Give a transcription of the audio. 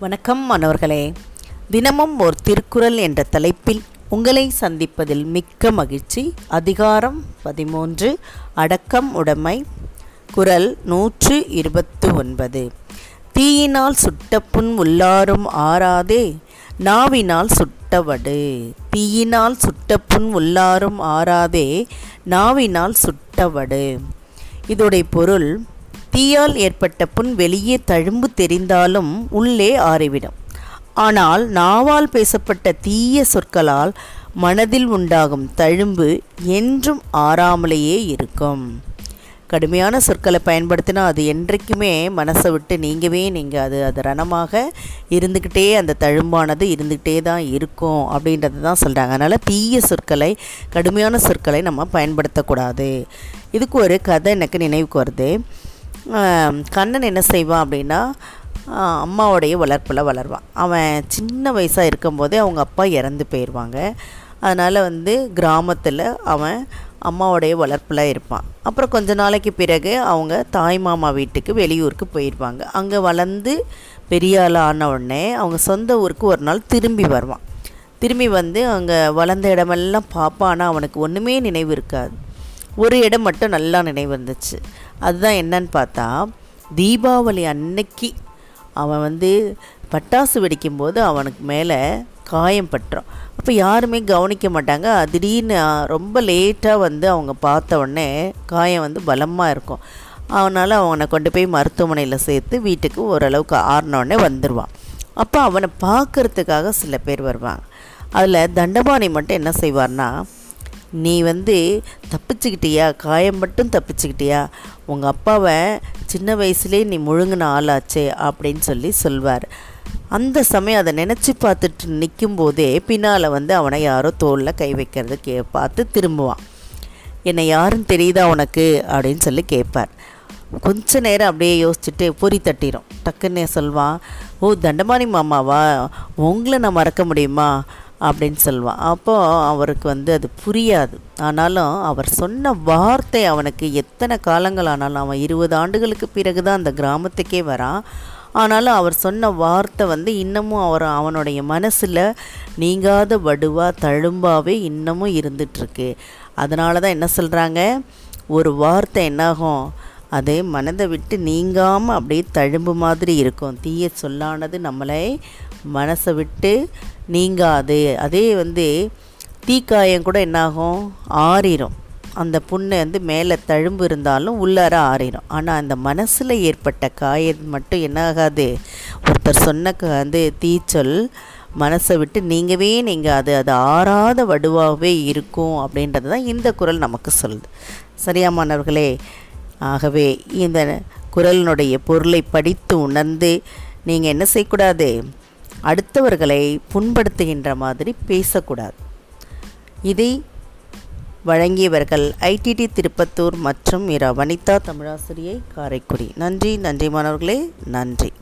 வணக்கம் மாணவர்களே. தினமும் ஒரு திருக்குறள் என்ற தலைப்பில் உங்களை சந்திப்பதில் மிக்க மகிழ்ச்சி. அதிகாரம் பதிமூன்று அடக்கம் உடைமை. குரல் நூற்று இருபத்து ஒன்பது தீயினால் சுட்ட உள்ளாரும் ஆறாதே நாவினால் சுட்டவடு. தீயினால் சுட்ட உள்ளாரும் ஆறாதே நாவினால் சுட்டவடு. இதோடைய பொருள் தீயால் ஏற்பட்ட புண் வெளியே தழும்பு தெரிந்தாலும் உள்ளே ஆறிவிடும். ஆனால் நாவால் பேசப்பட்ட தீய சொற்களால் மனதில் உண்டாகும் தழும்பு என்றும் ஆறாமலேயே இருக்கும். கடுமையான சொற்களை பயன்படுத்தினா அது என்றைக்குமே மனசை விட்டு நீங்கவே நீங்கள் அது அது ரணமாக இருந்துக்கிட்டே அந்த தழும்பானது இருந்துக்கிட்டே தான் இருக்கும் அப்படின்றத தான் சொல்கிறாங்க அதனால் தீய சொற்களை கடுமையான சொற்களை நம்ம பயன்படுத்தக்கூடாது. இதுக்கு ஒரு கதை எனக்கு நினைவுக்கு வருது. கண்ணன் என்ன செய்வான் அப்படின்னா அம்மாவுடைய வளர்ப்பில் வளருவான். அவன் சின்ன வயசாக இருக்கும்போதே அவங்க அப்பா இறந்து போயிடுவாங்க அதனால் வந்து கிராமத்தில் அவன் அம்மாவுடைய வளர்ப்பில் இருப்பான். அப்புறம் கொஞ்ச நாளைக்கு பிறகு அவங்க தாய் மாமா வீட்டுக்கு வெளியூருக்கு போயிடுவாங்க அங்கே வளர்ந்து பெரிய ஆள் ஆன உடனே அவங்க சொந்த ஊருக்கு ஒரு நாள் திரும்பி வருவான். திரும்பி வந்து அங்கே வளர்ந்த இடமெல்லாம் பார்ப்பான். ஆனால் அவனுக்கு ஒன்றுமே நினைவு இருக்காது. ஒரு இடம் மட்டும் நல்லா நினைவு வந்துச்சு அதுதான் என்னன்னு பார்த்தா தீபாவளி அன்னைக்கு அவன் வந்து பட்டாசு வெடிக்கும்போது அவனுக்கு மேலே காயம் பட்டுரும். அப்போ யாருமே கவனிக்க மாட்டாங்க. திடீர்னு ரொம்ப லேட்டாக வந்து அவங்க பார்த்த உடனே காயம் வந்து பலமாக இருக்கும். அவனால் அவனை கொண்டு போய் மருத்துவமனையில் சேர்த்து வீட்டுக்கு ஓரளவுக்கு ஆறினோடனே வந்துடுவான் அப்போ அவனை பார்க்குறதுக்காக சில பேர் வருவாங்க. அதில் தண்டபாணி மட்டும் என்ன செய்வார்னா நீ வந்து தப்பிச்சுக்கிட்டியா? காயம் மட்டும் தப்பிச்சுக்கிட்டியா? உங்கள் அப்பாவை சின்ன வயசுலேயே நீ முழுங்கின ஆளாச்சே அப்படின்னு சொல்லி சொல்வார். அந்த சமயம் அதை நினச்சி பார்த்துட்டு நிற்கும் போதே பின்னால் வந்து அவனை யாரோ தோளில் கை வைக்கிறது கே பார்த்து திரும்புவான். என்னை யாருன்னு தெரியுதா உனக்கு? அப்படின்னு சொல்லி கேட்பார். கொஞ்ச நேரம் அப்படியே யோசிச்சுட்டு பொறி தட்டிடும் டக்குன்னு சொல்வான் ஓ தண்டமானி மாமாவா? உங்களை நான் மறக்க முடியுமா? அப்படின்னு சொல்லுவான். அப்போது அவருக்கு வந்து அது புரியாது. ஆனாலும் அவர் சொன்ன வார்த்தை அவனுக்கு எத்தனை காலங்கள் ஆனாலும் அவன் இருபது ஆண்டுகளுக்கு பிறகு தான் அந்த கிராமத்துக்கே வரான். ஆனாலும் அவர் சொன்ன வார்த்தை வந்து இன்னமும் அவர் அவனுடைய மனசில் நீங்காத வடுவாக தழும்பாகவே இன்னமும் இருந்துகிட்ருக்கு அதனால தான் என்ன சொல்கிறாங்க ஒரு வார்த்தை என்னாகும்? அது மனதை விட்டு நீங்காமல் அப்படியே தழும்பு மாதிரி இருக்கும். தீய சொல்லானது நம்மளை மனசை விட்டு நீங்காது. அதே வந்து தீக்காயம் கூட என்னாகும்? ஆறிடும் அந்த புண்ணை வந்து மேலே தழும்பு இருந்தாலும் உள்ளார ஆறிடும் ஆனால் அந்த மனசில் ஏற்பட்ட காயம் மட்டும் என்னாகாது? ஒருத்தர் சொன்ன வந்து தீச்சொல் மனசை விட்டு நீங்கவே நீங்கள் அது அது ஆறாத வடுவாகவே இருக்கும். அப்படின்றது தான் இந்த குரல் நமக்கு சொல்லுது. சரியா மாணவர்களே? ஆகவே இந்த குரலினுடைய பொருளை படித்து உணர்ந்து நீங்கள் என்ன செய்யக்கூடாது? அடுத்தவர்களை புண்படுத்துகின்ற மாதிரி பேசக்கூடாது. இதை வழங்கியவர்கள் ஐடிடி திருப்பத்தூர் மற்றும் இரா வனிதா தமிழாசிரியை காரைக்குடி. நன்றி நன்றி மாணவர்களே நன்றி.